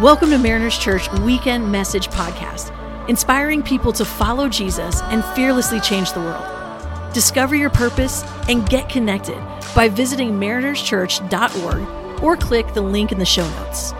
Welcome to Mariners Church Weekend Message Podcast, inspiring people to follow Jesus and fearlessly change the world. Discover your purpose and get connected by visiting marinerschurch.org or click the link in the show notes.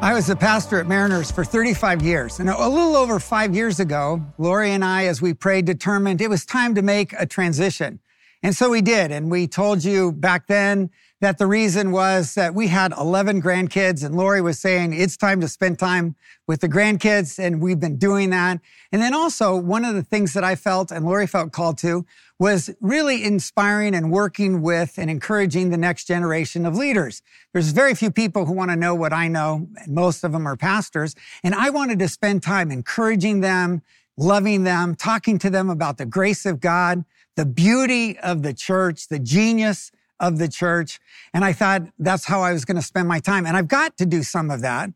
I was a pastor at Mariners for 35 years. And a little over five years ago, Lori and I, as we prayed, determined it was time to make a transition. And so we did. And we told you back then that the reason was that we had 11 grandkids and Lori was saying it's time to spend time with the grandkids. And we've been doing that. And then also one of the things that I felt and Lori felt called to was really inspiring and working with and encouraging the next generation of leaders. There's very few people who want to know what I know. And most of them are pastors. And I wanted to spend time encouraging them, loving them, talking to them about the grace of God, the beauty of the church, the genius of the church. And I thought that's how I was going to spend my time. And I've got to do some of that.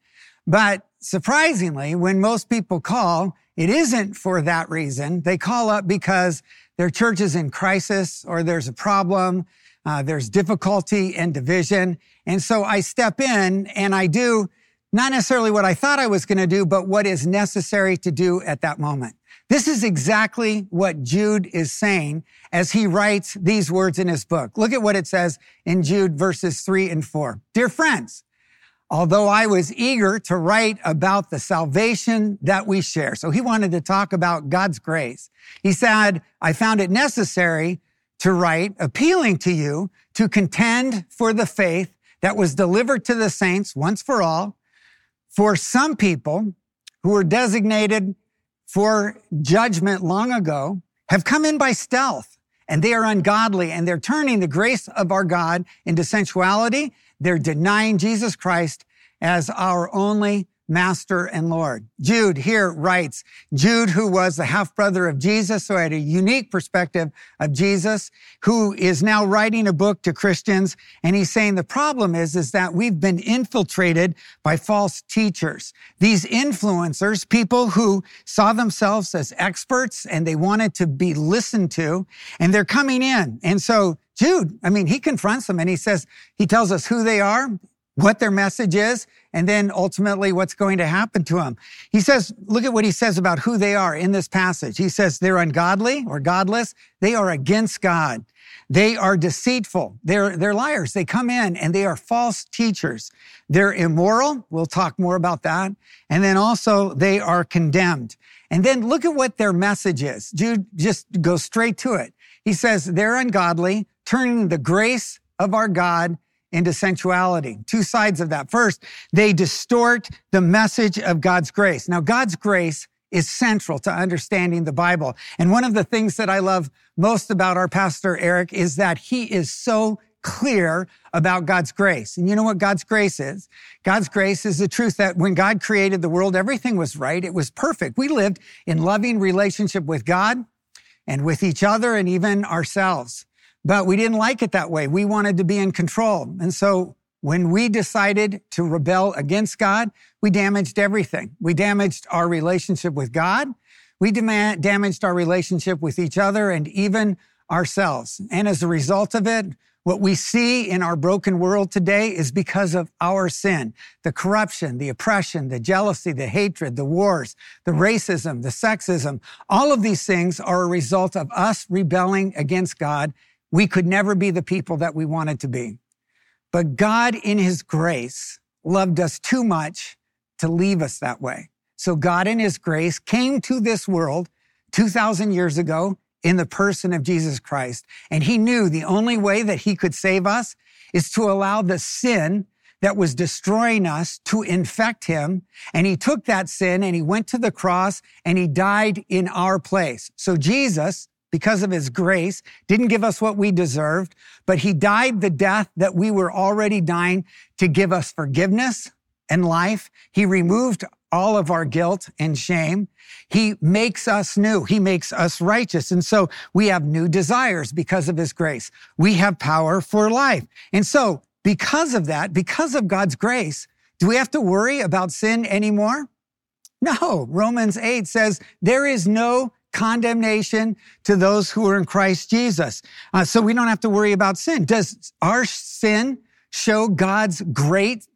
But surprisingly, when most people call, it isn't for that reason. They call up because their church is in crisis or there's a problem. Uh, there's difficulty and division. And so I step in and I do not necessarily what I thought I was going to do, but what is necessary to do at that moment. This is exactly what Jude is saying as he writes these words in his book. Look at what it says in Jude verses three and four. Dear friends, although I was eager to write about the salvation that we share. So he wanted to talk about God's grace. He said, I found it necessary to write appealing to you to contend for the faith that was delivered to the saints once for all. For some people who were designated for judgment long ago have come in by stealth and they are ungodly and they're turning the grace of our God into sensuality. They're denying Jesus Christ as our only master and Lord. Jude here writes, Jude, who was the half brother of Jesus, so had a unique perspective of Jesus, who is now writing a book to Christians. And he's saying the problem is, is that we've been infiltrated by false teachers. These influencers, people who saw themselves as experts and they wanted to be listened to, and they're coming in. And so Jude, I mean, he confronts them and he says, he tells us who they are what their message is, and then ultimately what's going to happen to them. He says, look at what he says about who they are in this passage. He says they're ungodly or godless. They are against God. They are deceitful. They're, they're liars. They come in and they are false teachers. They're immoral. We'll talk more about that. And then also they are condemned. And then look at what their message is. Jude just goes straight to it. He says they're ungodly, turning the grace of our God into sensuality. Two sides of that. First, they distort the message of God's grace. Now, God's grace is central to understanding the Bible. And one of the things that I love most about our pastor, Eric, is that he is so clear about God's grace. And you know what God's grace is? God's grace is the truth that when God created the world, everything was right. It was perfect. We lived in loving relationship with God and with each other and even ourselves. But we didn't like it that way. We wanted to be in control. And so when we decided to rebel against God, we damaged everything. We damaged our relationship with God. We damaged our relationship with each other and even ourselves. And as a result of it, what we see in our broken world today is because of our sin. The corruption, the oppression, the jealousy, the hatred, the wars, the racism, the sexism. All of these things are a result of us rebelling against God we could never be the people that we wanted to be. But God, in his grace, loved us too much to leave us that way. So God, in his grace, came to this world 2,000 years ago in the person of Jesus Christ. And he knew the only way that he could save us is to allow the sin that was destroying us to infect him. And he took that sin and he went to the cross and he died in our place. So Jesus, because of his grace, didn't give us what we deserved, but he died the death that we were already dying to give us forgiveness and life. He removed all of our guilt and shame. He makes us new. He makes us righteous. And so we have new desires because of his grace. We have power for life. And so because of that, because of God's grace, do we have to worry about sin anymore? No. Romans 8 says there is no condemnation to those who are in Christ Jesus. Uh, so we don't have to worry about sin. Does our sin show God's great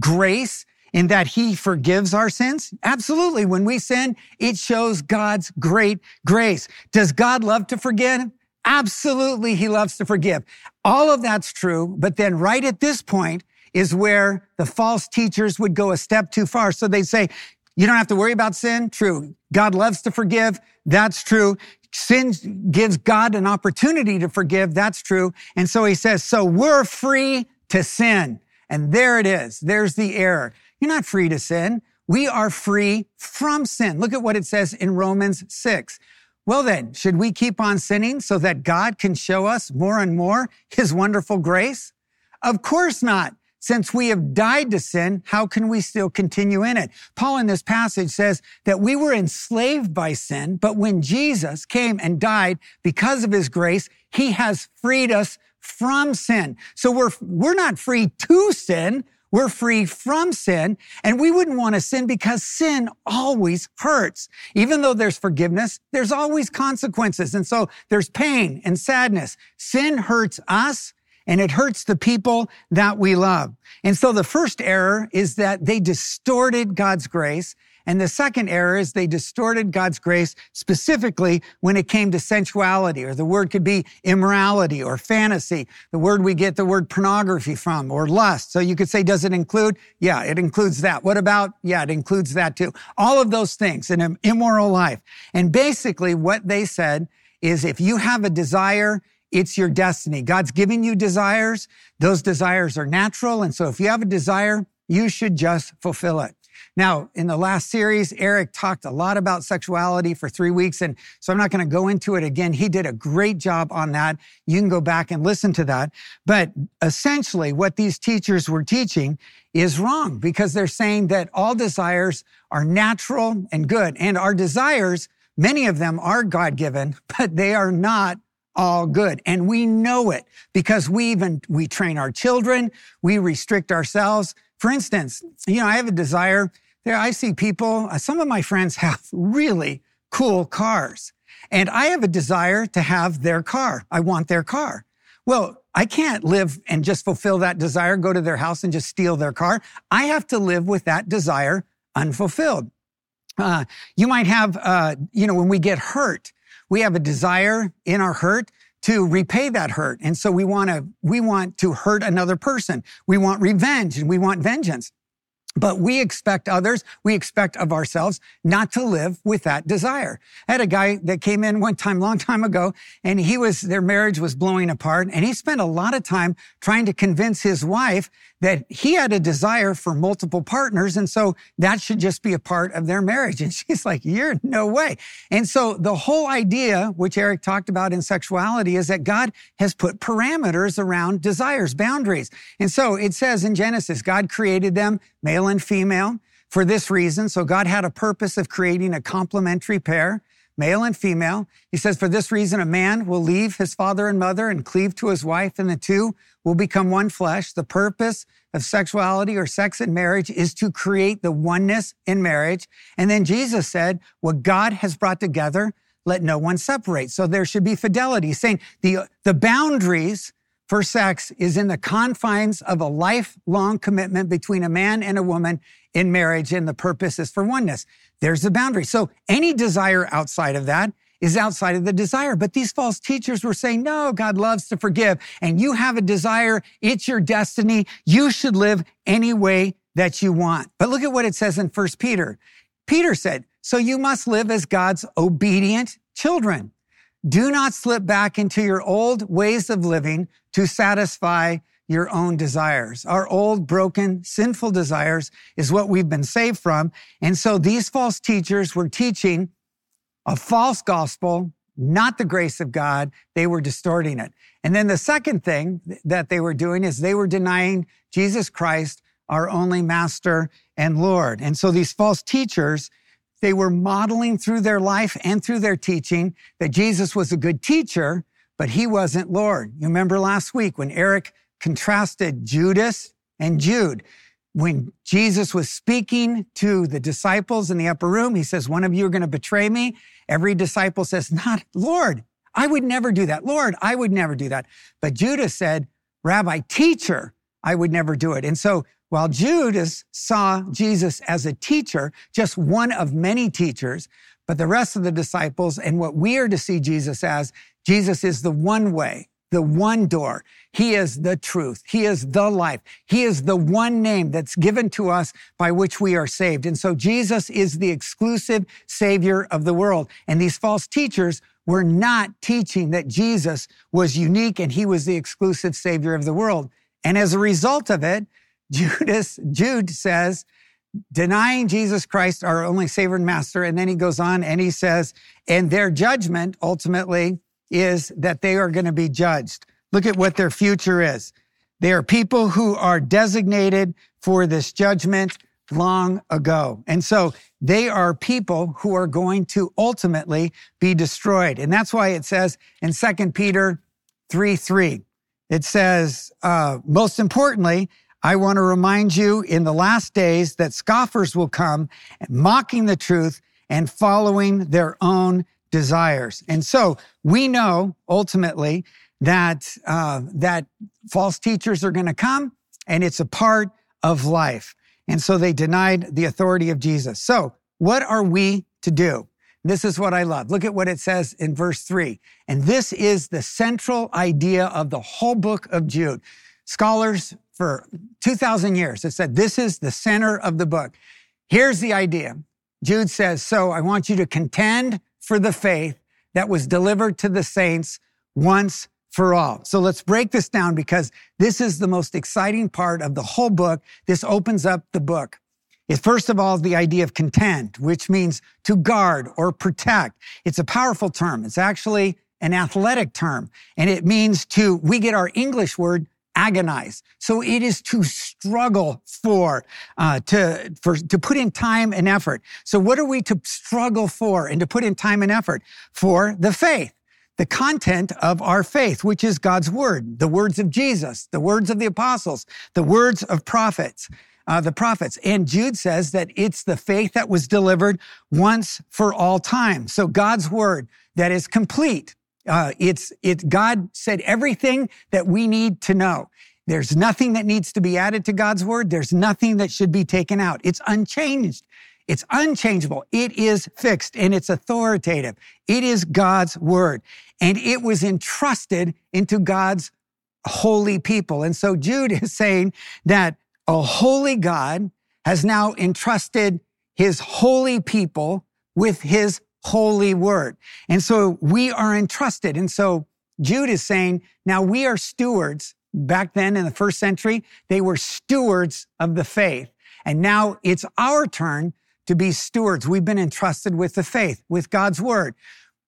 grace in that he forgives our sins? Absolutely. When we sin, it shows God's great grace. Does God love to forgive? Absolutely. He loves to forgive. All of that's true. But then right at this point is where the false teachers would go a step too far. So they say, you don't have to worry about sin. True. God loves to forgive. That's true. Sin gives God an opportunity to forgive. That's true. And so he says, so we're free to sin. And there it is. There's the error. You're not free to sin. We are free from sin. Look at what it says in Romans 6. Well, then, should we keep on sinning so that God can show us more and more his wonderful grace? Of course not. Since we have died to sin, how can we still continue in it? Paul in this passage says that we were enslaved by sin, but when Jesus came and died because of his grace, he has freed us from sin. So we're, we're not free to sin. We're free from sin and we wouldn't want to sin because sin always hurts. Even though there's forgiveness, there's always consequences. And so there's pain and sadness. Sin hurts us and it hurts the people that we love. And so the first error is that they distorted God's grace and the second error is they distorted God's grace specifically when it came to sensuality, or the word could be immorality or fantasy, the word we get the word pornography from, or lust. So you could say, does it include? Yeah, it includes that. What about? Yeah, it includes that too. All of those things in an immoral life. And basically what they said is if you have a desire, it's your destiny. God's giving you desires. Those desires are natural. And so if you have a desire, you should just fulfill it. Now, in the last series, Eric talked a lot about sexuality for three weeks, and so I'm not going to go into it again. He did a great job on that. You can go back and listen to that. But essentially, what these teachers were teaching is wrong because they're saying that all desires are natural and good, and our desires, many of them are God given, but they are not all good. And we know it because we even, we train our children, we restrict ourselves. For instance, you know, I have a desire there. I see people, uh, some of my friends have really cool cars and I have a desire to have their car. I want their car. Well, I can't live and just fulfill that desire, go to their house and just steal their car. I have to live with that desire unfulfilled. Uh, you might have, uh, you know, when we get hurt, we have a desire in our hurt to repay that hurt. And so we want to, we want to hurt another person. We want revenge and we want vengeance. But we expect others, we expect of ourselves not to live with that desire. I had a guy that came in one time, long time ago, and he was, their marriage was blowing apart. And he spent a lot of time trying to convince his wife that he had a desire for multiple partners. And so that should just be a part of their marriage. And she's like, you're no way. And so the whole idea, which Eric talked about in sexuality, is that God has put parameters around desires, boundaries. And so it says in Genesis, God created them male and female for this reason. So God had a purpose of creating a complementary pair, male and female. He says, for this reason, a man will leave his father and mother and cleave to his wife, and the two will become one flesh. The purpose of sexuality or sex in marriage is to create the oneness in marriage. And then Jesus said, what God has brought together, let no one separate. So there should be fidelity, saying the, the boundaries for sex is in the confines of a lifelong commitment between a man and a woman in marriage, and the purpose is for oneness. There's the boundary. So any desire outside of that is outside of the desire. But these false teachers were saying, no, God loves to forgive, and you have a desire. It's your destiny. You should live any way that you want. But look at what it says in First Peter. Peter said, so you must live as God's obedient children. Do not slip back into your old ways of living to satisfy your own desires. Our old, broken, sinful desires is what we've been saved from. And so these false teachers were teaching a false gospel, not the grace of God. They were distorting it. And then the second thing that they were doing is they were denying Jesus Christ, our only master and Lord. And so these false teachers they were modeling through their life and through their teaching that Jesus was a good teacher, but he wasn't Lord. You remember last week when Eric contrasted Judas and Jude. When Jesus was speaking to the disciples in the upper room, he says, one of you are going to betray me. Every disciple says, not Lord. I would never do that. Lord, I would never do that. But Judas said, Rabbi, teacher, I would never do it. And so while Judas saw Jesus as a teacher, just one of many teachers, but the rest of the disciples and what we are to see Jesus as, Jesus is the one way, the one door. He is the truth. He is the life. He is the one name that's given to us by which we are saved. And so Jesus is the exclusive savior of the world. And these false teachers were not teaching that Jesus was unique and he was the exclusive savior of the world. And as a result of it, Judas, Jude says, denying Jesus Christ, our only Savior and Master. And then he goes on and he says, and their judgment ultimately is that they are going to be judged. Look at what their future is. They are people who are designated for this judgment long ago. And so they are people who are going to ultimately be destroyed. And that's why it says in 2 Peter 3 3, it says, uh, most importantly, I want to remind you in the last days that scoffers will come mocking the truth and following their own desires. And so we know ultimately that, uh, that false teachers are going to come and it's a part of life. And so they denied the authority of Jesus. So what are we to do? This is what I love. Look at what it says in verse three. And this is the central idea of the whole book of Jude. Scholars for 2,000 years have said this is the center of the book. Here's the idea. Jude says, So I want you to contend for the faith that was delivered to the saints once for all. So let's break this down because this is the most exciting part of the whole book. This opens up the book. Is first of all the idea of contend, which means to guard or protect. It's a powerful term. It's actually an athletic term and it means to, we get our English word agonize. So it is to struggle for, uh, to, for, to put in time and effort. So what are we to struggle for and to put in time and effort? For the faith. The content of our faith, which is God's word, the words of Jesus, the words of the apostles, the words of prophets, uh, the prophets. And Jude says that it's the faith that was delivered once for all time. So God's word that is complete, uh, it's, it, God said everything that we need to know. There's nothing that needs to be added to God's word. There's nothing that should be taken out. It's unchanged. It's unchangeable. It is fixed and it's authoritative. It is God's word and it was entrusted into God's holy people. And so Jude is saying that a holy God has now entrusted his holy people with his holy word. And so we are entrusted. And so Jude is saying, now we are stewards. Back then in the first century, they were stewards of the faith. And now it's our turn to be stewards. We've been entrusted with the faith, with God's word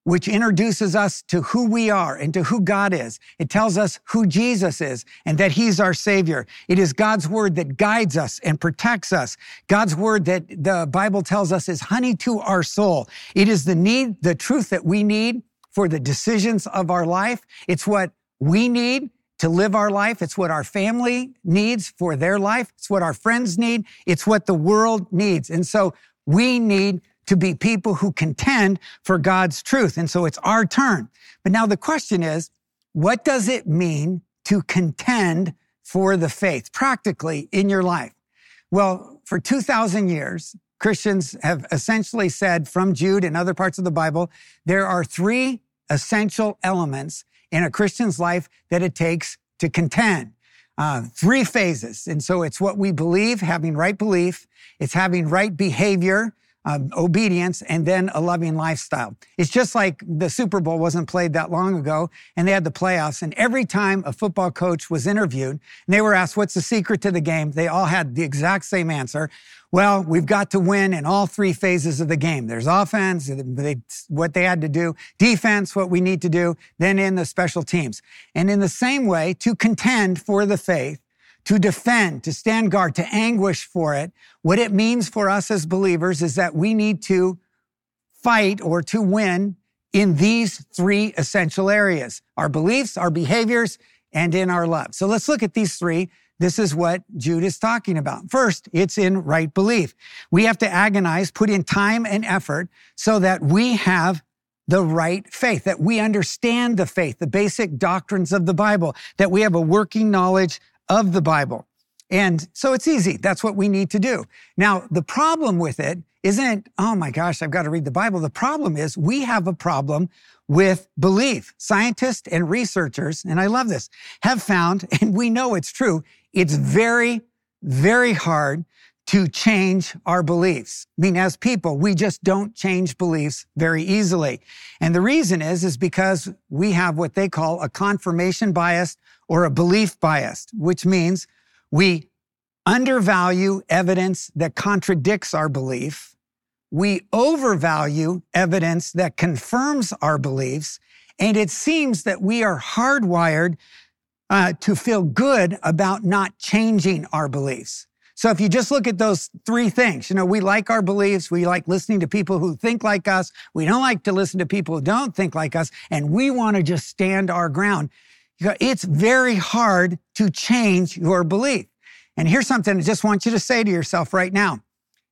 which introduces us to who we are and to who God is. It tells us who Jesus is and that he's our savior. It is God's word that guides us and protects us. God's word that the Bible tells us is honey to our soul. It is the need, the truth that we need for the decisions of our life. It's what we need to live our life. It's what our family needs for their life. It's what our friends need. It's what the world needs. And so we need to be people who contend for God's truth. And so it's our turn. But now the question is, what does it mean to contend for the faith practically in your life? Well, for 2,000 years, Christians have essentially said from Jude and other parts of the Bible, there are three essential elements in a Christian's life that it takes to contend. Uh, three phases. And so it's what we believe, having right belief. It's having right behavior um, obedience, and then a loving lifestyle. It's just like the Super Bowl wasn't played that long ago, and they had the playoffs. And every time a football coach was interviewed, and they were asked, What's the secret to the game? They all had the exact same answer. Well, we've got to win in all three phases of the game. There's offense, they, what they had to do, defense, what we need to do, then in the special teams. And in the same way, to contend for the faith, to defend, to stand guard, to anguish for it. What it means for us as believers is that we need to fight or to win in these three essential areas our beliefs, our behaviors, and in our love. So let's look at these three. This is what Jude is talking about. First, it's in right belief. We have to agonize, put in time and effort so that we have the right faith, that we understand the faith, the basic doctrines of the Bible, that we have a working knowledge of the Bible. And so it's easy. That's what we need to do. Now, the problem with it isn't, oh my gosh, I've got to read the Bible. The problem is we have a problem with belief. Scientists and researchers, and I love this, have found, and we know it's true, it's very, very hard to change our beliefs. I mean, as people, we just don't change beliefs very easily. And the reason is, is because we have what they call a confirmation bias or a belief bias, which means we undervalue evidence that contradicts our belief. We overvalue evidence that confirms our beliefs. And it seems that we are hardwired uh, to feel good about not changing our beliefs. So if you just look at those three things, you know, we like our beliefs. We like listening to people who think like us. We don't like to listen to people who don't think like us. And we want to just stand our ground. It's very hard to change your belief. And here's something I just want you to say to yourself right now.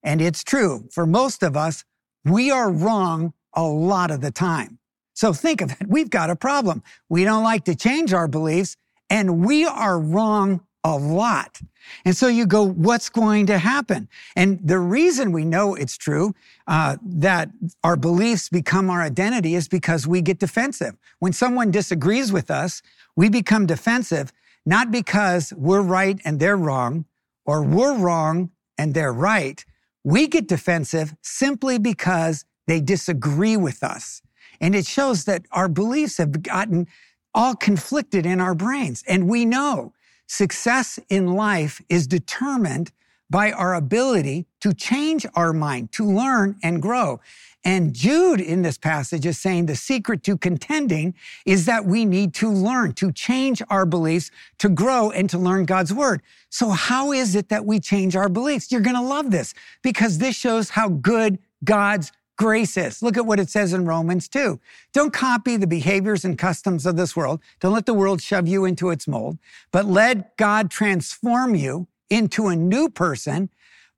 And it's true for most of us, we are wrong a lot of the time. So think of it. We've got a problem. We don't like to change our beliefs and we are wrong a lot. And so you go, what's going to happen? And the reason we know it's true, uh, that our beliefs become our identity is because we get defensive. When someone disagrees with us, we become defensive, not because we're right and they're wrong, or we're wrong and they're right. We get defensive simply because they disagree with us. And it shows that our beliefs have gotten all conflicted in our brains. And we know Success in life is determined by our ability to change our mind, to learn and grow. And Jude in this passage is saying the secret to contending is that we need to learn, to change our beliefs, to grow and to learn God's word. So how is it that we change our beliefs? You're going to love this because this shows how good God's grace is. Look at what it says in Romans 2. Don't copy the behaviors and customs of this world. Don't let the world shove you into its mold, but let God transform you into a new person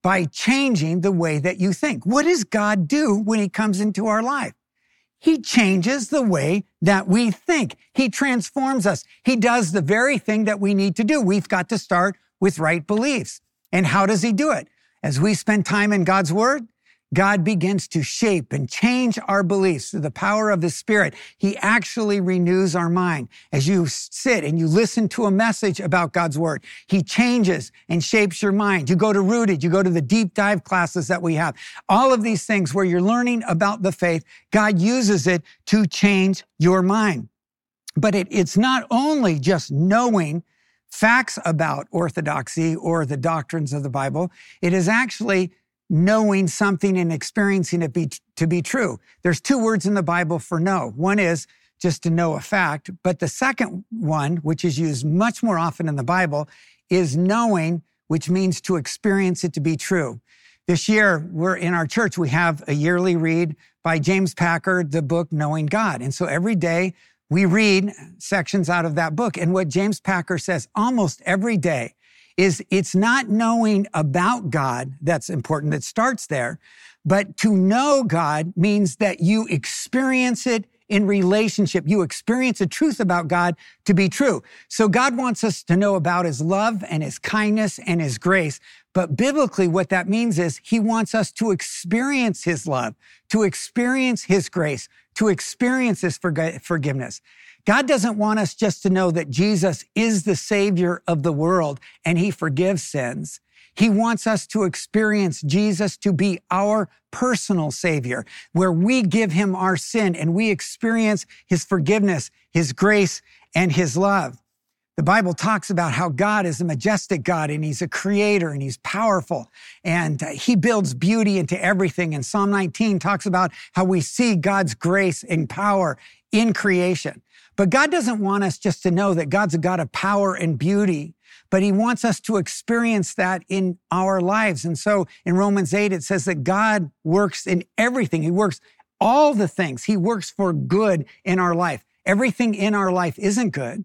by changing the way that you think. What does God do when he comes into our life? He changes the way that we think. He transforms us. He does the very thing that we need to do. We've got to start with right beliefs. And how does he do it? As we spend time in God's word, God begins to shape and change our beliefs through the power of the Spirit. He actually renews our mind. As you sit and you listen to a message about God's Word, He changes and shapes your mind. You go to Rooted, you go to the deep dive classes that we have. All of these things where you're learning about the faith, God uses it to change your mind. But it, it's not only just knowing facts about orthodoxy or the doctrines of the Bible, it is actually knowing something and experiencing it be, to be true. There's two words in the Bible for know. One is just to know a fact, but the second one, which is used much more often in the Bible, is knowing, which means to experience it to be true. This year, we're in our church, we have a yearly read by James Packer, the book Knowing God. And so every day we read sections out of that book. And what James Packer says almost every day is it's not knowing about God that's important, that starts there, but to know God means that you experience it in relationship. You experience the truth about God to be true. So God wants us to know about his love and his kindness and his grace. But biblically, what that means is he wants us to experience his love, to experience his grace, to experience his forgiveness. God doesn't want us just to know that Jesus is the savior of the world and he forgives sins. He wants us to experience Jesus to be our personal savior, where we give him our sin and we experience his forgiveness, his grace, and his love. The Bible talks about how God is a majestic God and he's a creator and he's powerful and uh, he builds beauty into everything. And Psalm 19 talks about how we see God's grace and power in creation. But God doesn't want us just to know that God's a God of power and beauty, but he wants us to experience that in our lives. And so in Romans 8, it says that God works in everything. He works all the things. He works for good in our life. Everything in our life isn't good.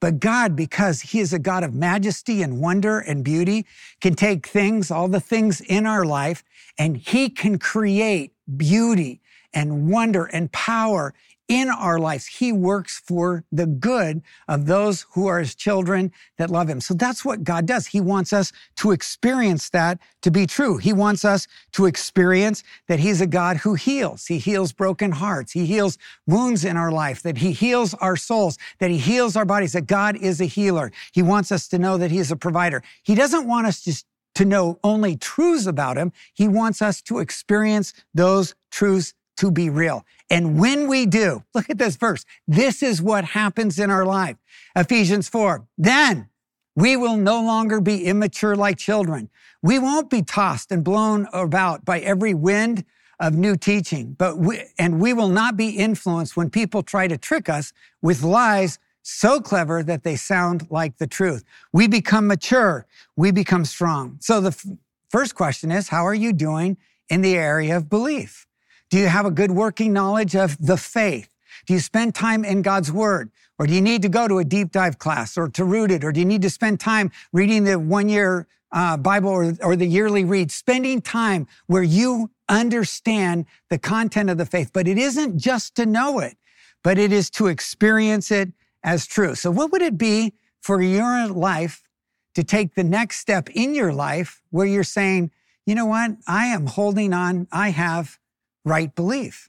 But God, because He is a God of majesty and wonder and beauty, can take things, all the things in our life, and He can create beauty and wonder and power in our lives. He works for the good of those who are his children that love him. So that's what God does. He wants us to experience that to be true. He wants us to experience that he's a God who heals. He heals broken hearts. He heals wounds in our life, that he heals our souls, that he heals our bodies, that God is a healer. He wants us to know that he is a provider. He doesn't want us just to know only truths about him. He wants us to experience those truths to be real. And when we do, look at this verse. This is what happens in our life. Ephesians 4. Then we will no longer be immature like children. We won't be tossed and blown about by every wind of new teaching, but we, and we will not be influenced when people try to trick us with lies so clever that they sound like the truth. We become mature. We become strong. So the f- first question is, how are you doing in the area of belief? Do you have a good working knowledge of the faith? Do you spend time in God's word? Or do you need to go to a deep dive class or to Rooted? Or do you need to spend time reading the one year uh, Bible or, or the yearly read? Spending time where you understand the content of the faith. But it isn't just to know it, but it is to experience it as true. So what would it be for your life to take the next step in your life where you're saying, you know what? I am holding on. I have right belief.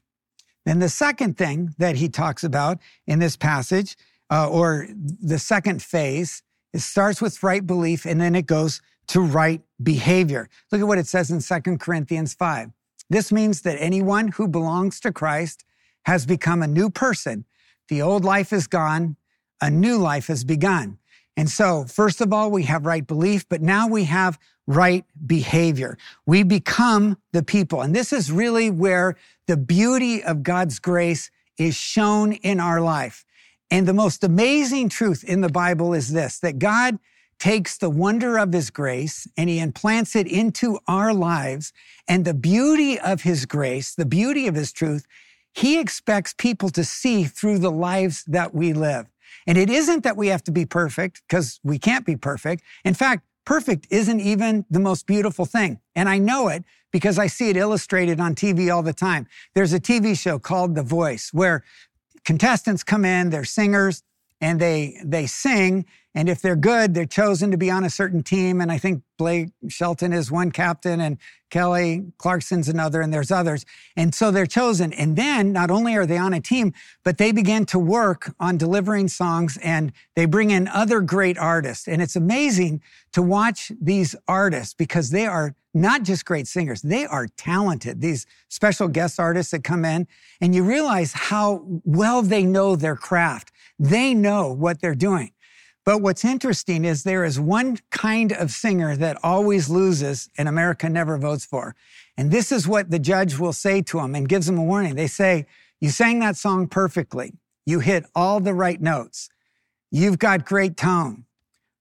Then the second thing that he talks about in this passage, uh, or the second phase, it starts with right belief and then it goes to right behavior. Look at what it says in 2 Corinthians 5. This means that anyone who belongs to Christ has become a new person. The old life is gone, a new life has begun. And so, first of all, we have right belief, but now we have right behavior. We become the people. And this is really where the beauty of God's grace is shown in our life. And the most amazing truth in the Bible is this, that God takes the wonder of his grace and he implants it into our lives. And the beauty of his grace, the beauty of his truth, he expects people to see through the lives that we live. And it isn't that we have to be perfect because we can't be perfect. In fact, perfect isn't even the most beautiful thing. And I know it because I see it illustrated on TV all the time. There's a TV show called The Voice where contestants come in, they're singers, and they they sing and if they're good they're chosen to be on a certain team and i think blake shelton is one captain and kelly clarkson's another and there's others and so they're chosen and then not only are they on a team but they begin to work on delivering songs and they bring in other great artists and it's amazing to watch these artists because they are not just great singers, they are talented. These special guest artists that come in, and you realize how well they know their craft. They know what they're doing. But what's interesting is there is one kind of singer that always loses and America never votes for. And this is what the judge will say to him and gives him a warning. They say, You sang that song perfectly. You hit all the right notes. You've got great tone,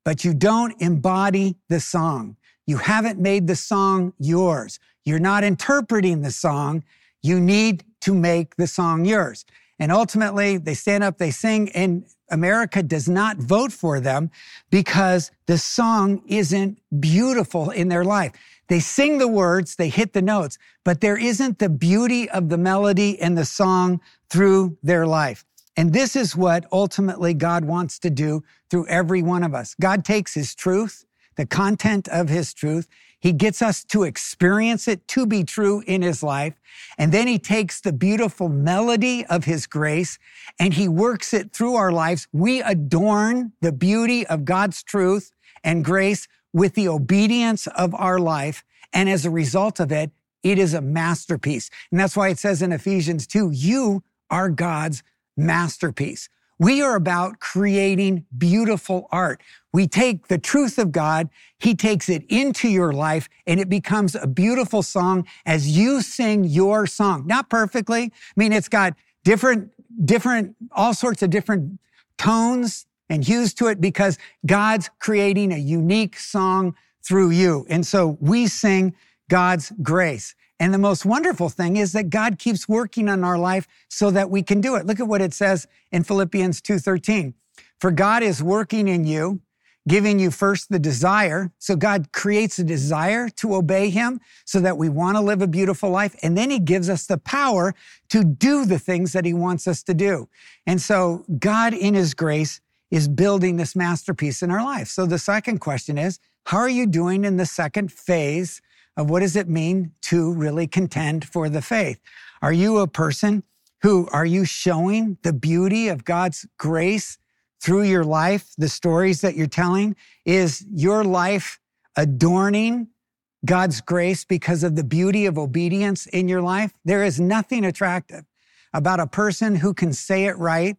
but you don't embody the song. You haven't made the song yours. You're not interpreting the song. You need to make the song yours. And ultimately, they stand up, they sing, and America does not vote for them because the song isn't beautiful in their life. They sing the words, they hit the notes, but there isn't the beauty of the melody and the song through their life. And this is what ultimately God wants to do through every one of us. God takes his truth, the content of his truth, he gets us to experience it to be true in his life. And then he takes the beautiful melody of his grace and he works it through our lives. We adorn the beauty of God's truth and grace with the obedience of our life. And as a result of it, it is a masterpiece. And that's why it says in Ephesians 2, you are God's masterpiece. We are about creating beautiful art. We take the truth of God, He takes it into your life, and it becomes a beautiful song as you sing your song. Not perfectly. I mean, it's got different, different, all sorts of different tones and hues to it because God's creating a unique song through you. And so we sing God's grace. And the most wonderful thing is that God keeps working on our life so that we can do it. Look at what it says in Philippians 2:13. For God is working in you giving you first the desire. So God creates a desire to obey him so that we want to live a beautiful life. And then he gives us the power to do the things that he wants us to do. And so God in his grace is building this masterpiece in our life. So the second question is, how are you doing in the second phase of what does it mean to really contend for the faith? Are you a person who are you showing the beauty of God's grace through your life, the stories that you're telling? Is your life adorning God's grace because of the beauty of obedience in your life? There is nothing attractive about a person who can say it right,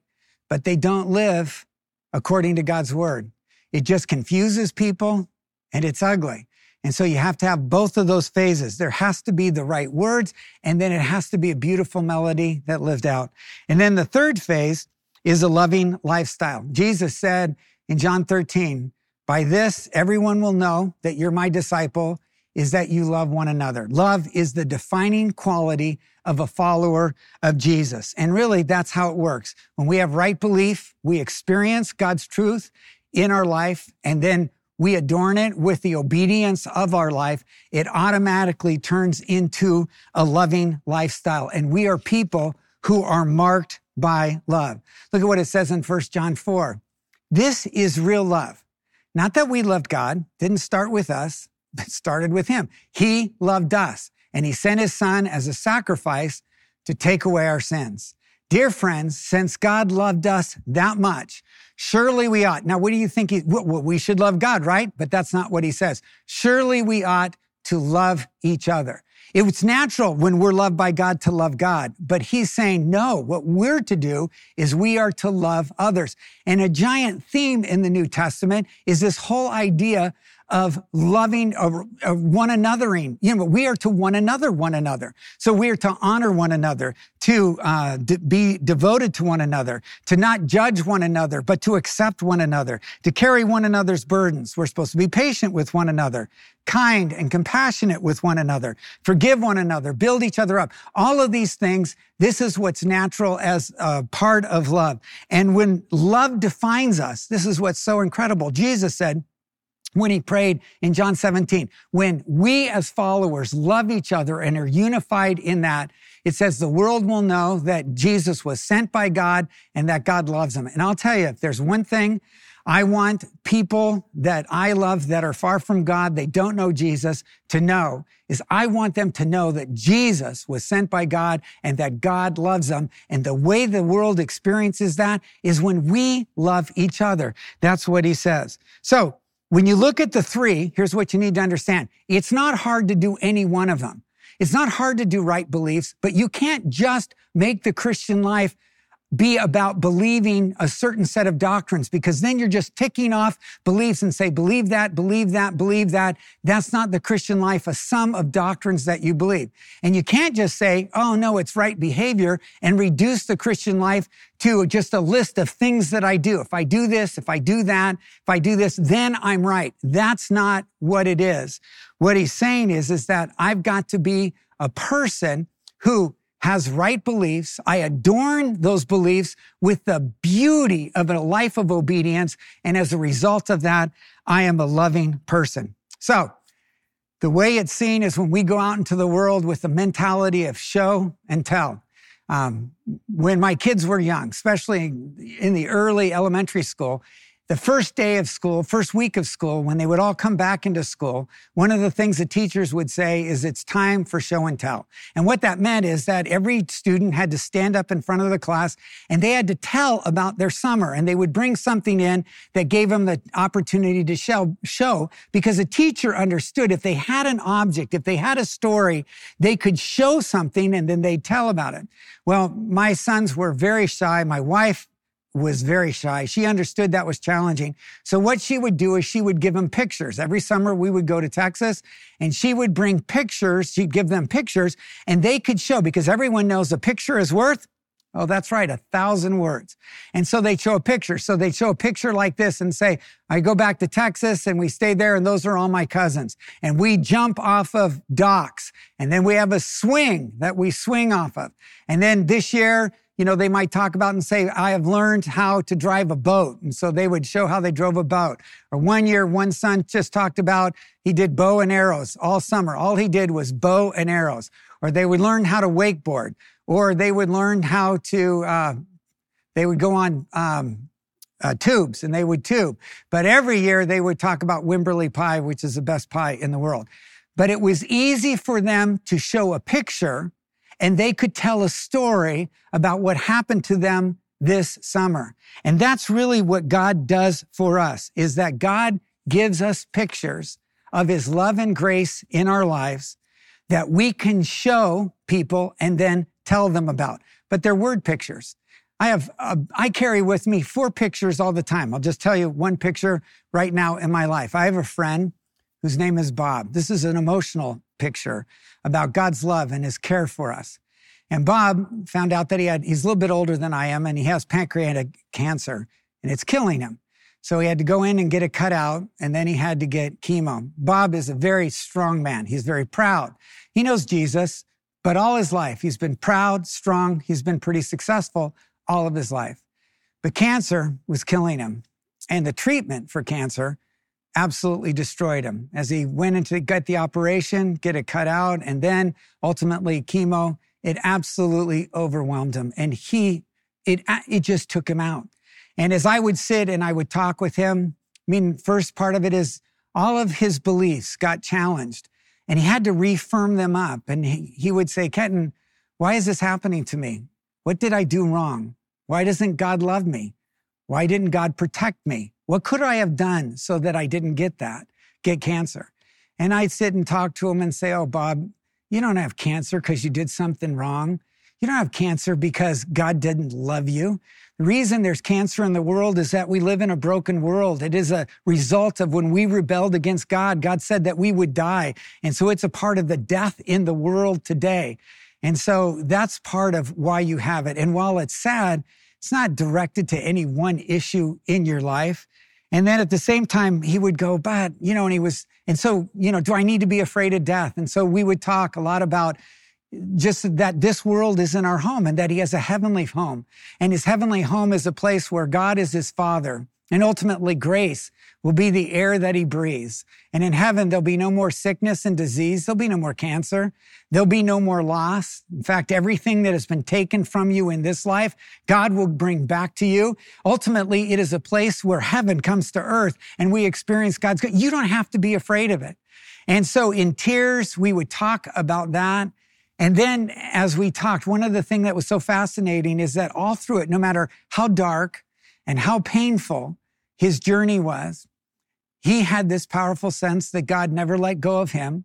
but they don't live according to God's word. It just confuses people and it's ugly. And so you have to have both of those phases. There has to be the right words, and then it has to be a beautiful melody that lived out. And then the third phase is a loving lifestyle. Jesus said in John 13, by this, everyone will know that you're my disciple is that you love one another. Love is the defining quality of a follower of Jesus. And really, that's how it works. When we have right belief, we experience God's truth in our life, and then we adorn it with the obedience of our life, it automatically turns into a loving lifestyle. And we are people who are marked by love. Look at what it says in 1 John 4. This is real love. Not that we loved God, didn't start with us, but started with him. He loved us and he sent his son as a sacrifice to take away our sins. Dear friends, since God loved us that much, surely we ought. Now, what do you think? He, we should love God, right? But that's not what he says. Surely we ought to love each other. It's natural when we're loved by God to love God, but he's saying, no, what we're to do is we are to love others. And a giant theme in the New Testament is this whole idea of loving of, of one anothering. You know, we are to one another, one another. So we are to honor one another, to uh, d- be devoted to one another, to not judge one another, but to accept one another, to carry one another's burdens. We're supposed to be patient with one another, kind and compassionate with one another, forgive one another, build each other up. All of these things, this is what's natural as a part of love. And when love defines us, this is what's so incredible. Jesus said, when he prayed in John 17. When we as followers love each other and are unified in that, it says the world will know that Jesus was sent by God and that God loves them. And I'll tell you, if there's one thing I want people that I love that are far from God, they don't know Jesus, to know is I want them to know that Jesus was sent by God and that God loves them. And the way the world experiences that is when we love each other. That's what he says. So when you look at the three, here's what you need to understand. It's not hard to do any one of them. It's not hard to do right beliefs, but you can't just make the Christian life be about believing a certain set of doctrines because then you're just ticking off beliefs and say, believe that, believe that, believe that. That's not the Christian life, a sum of doctrines that you believe. And you can't just say, oh no, it's right behavior and reduce the Christian life to just a list of things that I do. If I do this, if I do that, if I do this, then I'm right. That's not what it is. What he's saying is, is that I've got to be a person who has right beliefs. I adorn those beliefs with the beauty of a life of obedience. And as a result of that, I am a loving person. So the way it's seen is when we go out into the world with the mentality of show and tell. Um, when my kids were young, especially in the early elementary school, the first day of school, first week of school, when they would all come back into school, one of the things the teachers would say is it's time for show and tell. And what that meant is that every student had to stand up in front of the class and they had to tell about their summer and they would bring something in that gave them the opportunity to show, show because a teacher understood if they had an object, if they had a story, they could show something and then they'd tell about it. Well, my sons were very shy. My wife was very shy. She understood that was challenging. So what she would do is she would give them pictures. Every summer we would go to Texas and she would bring pictures. She'd give them pictures and they could show because everyone knows a picture is worth Oh, that's right, a thousand words. And so they show a picture. So they show a picture like this and say, I go back to Texas and we stay there and those are all my cousins. And we jump off of docks and then we have a swing that we swing off of. And then this year, you know, they might talk about and say, I have learned how to drive a boat. And so they would show how they drove a boat. Or one year, one son just talked about he did bow and arrows all summer. All he did was bow and arrows. Or they would learn how to wakeboard. Or they would learn how to, uh, they would go on um, uh, tubes and they would tube. But every year they would talk about Wimberley pie, which is the best pie in the world. But it was easy for them to show a picture and they could tell a story about what happened to them this summer. And that's really what God does for us is that God gives us pictures of his love and grace in our lives that we can show people and then tell them about. But they're word pictures. I have, uh, I carry with me four pictures all the time. I'll just tell you one picture right now in my life. I have a friend whose name is Bob. This is an emotional picture about God's love and his care for us. And Bob found out that he had, he's a little bit older than I am, and he has pancreatic cancer, and it's killing him. So he had to go in and get it cut out, and then he had to get chemo. Bob is a very strong man. He's very proud. He knows Jesus, but all his life, he's been proud, strong. He's been pretty successful all of his life. But cancer was killing him. And the treatment for cancer absolutely destroyed him as he went into get the operation, get it cut out, and then ultimately chemo. It absolutely overwhelmed him, and he it it just took him out. And as I would sit and I would talk with him, I mean, first part of it is all of his beliefs got challenged, and he had to refirm them up. And he, he would say, Kenton, why is this happening to me? What did I do wrong? Why doesn't God love me? Why didn't God protect me? What could I have done so that I didn't get that, get cancer? And I'd sit and talk to him and say, Oh, Bob, you don't have cancer because you did something wrong. You don't have cancer because God didn't love you. The reason there's cancer in the world is that we live in a broken world. It is a result of when we rebelled against God. God said that we would die. And so it's a part of the death in the world today. And so that's part of why you have it. And while it's sad, it's not directed to any one issue in your life. And then at the same time, he would go, but, you know, and he was, and so, you know, do I need to be afraid of death? And so we would talk a lot about just that this world isn't our home and that he has a heavenly home. And his heavenly home is a place where God is his father. And ultimately, grace will be the air that he breathes. And in heaven, there'll be no more sickness and disease. There'll be no more cancer. There'll be no more loss. In fact, everything that has been taken from you in this life, God will bring back to you. Ultimately, it is a place where heaven comes to earth and we experience God's good. You don't have to be afraid of it. And so in tears, we would talk about that. And then as we talked, one of the things that was so fascinating is that all through it, no matter how dark and how painful, his journey was, he had this powerful sense that God never let go of him,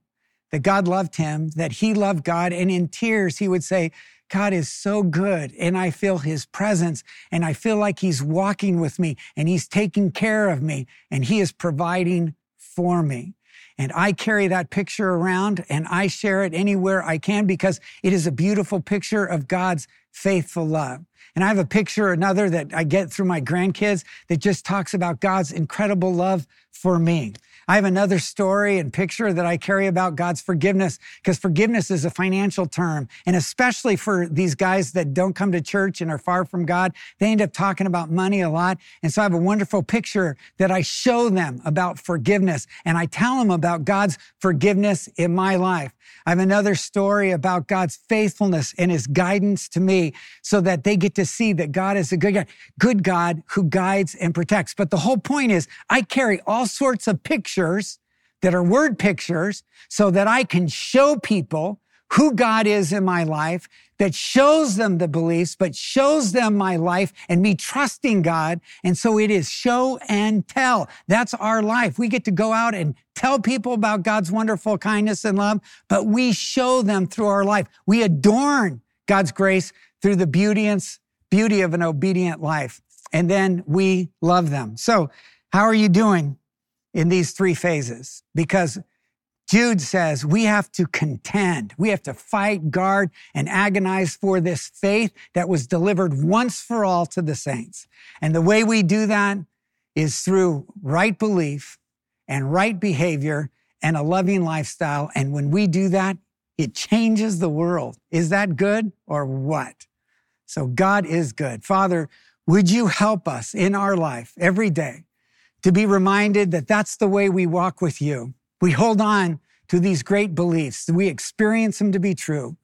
that God loved him, that he loved God. And in tears, he would say, God is so good. And I feel his presence and I feel like he's walking with me and he's taking care of me and he is providing for me. And I carry that picture around and I share it anywhere I can because it is a beautiful picture of God's faithful love. And I have a picture, another that I get through my grandkids that just talks about God's incredible love for me. I have another story and picture that I carry about God's forgiveness because forgiveness is a financial term. And especially for these guys that don't come to church and are far from God, they end up talking about money a lot. And so I have a wonderful picture that I show them about forgiveness and I tell them about God's forgiveness in my life. I have another story about God's faithfulness and his guidance to me so that they get to see that God is a good God, good God who guides and protects. But the whole point is I carry all sorts of pictures that are word pictures so that I can show people who God is in my life, that shows them the beliefs, but shows them my life and me trusting God. And so it is show and tell. That's our life. We get to go out and tell people about God's wonderful kindness and love, but we show them through our life. We adorn God's grace through the beauty and beauty of an obedient life. And then we love them. So how are you doing in these three phases? Because Jude says we have to contend. We have to fight, guard, and agonize for this faith that was delivered once for all to the saints. And the way we do that is through right belief and right behavior and a loving lifestyle. And when we do that, it changes the world. Is that good or what? So God is good. Father, would you help us in our life every day to be reminded that that's the way we walk with you? We hold on to these great beliefs. We experience them to be true.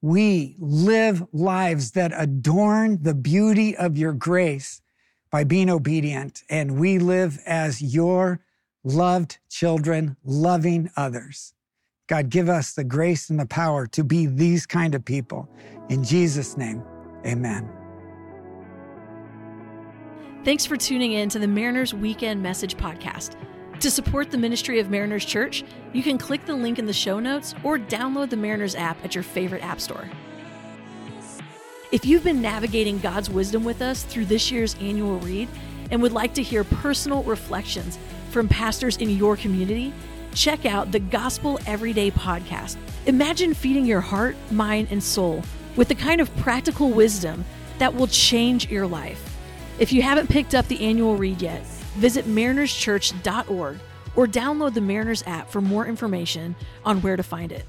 We live lives that adorn the beauty of your grace by being obedient. And we live as your loved children, loving others. God, give us the grace and the power to be these kind of people. In Jesus' name, amen. Thanks for tuning in to the Mariners Weekend Message Podcast. To support the ministry of Mariners Church, you can click the link in the show notes or download the Mariners app at your favorite app store. If you've been navigating God's wisdom with us through this year's annual read and would like to hear personal reflections from pastors in your community, check out the Gospel Everyday podcast. Imagine feeding your heart, mind, and soul with the kind of practical wisdom that will change your life. If you haven't picked up the annual read yet, visit marinerschurch.org or download the Mariners app for more information on where to find it.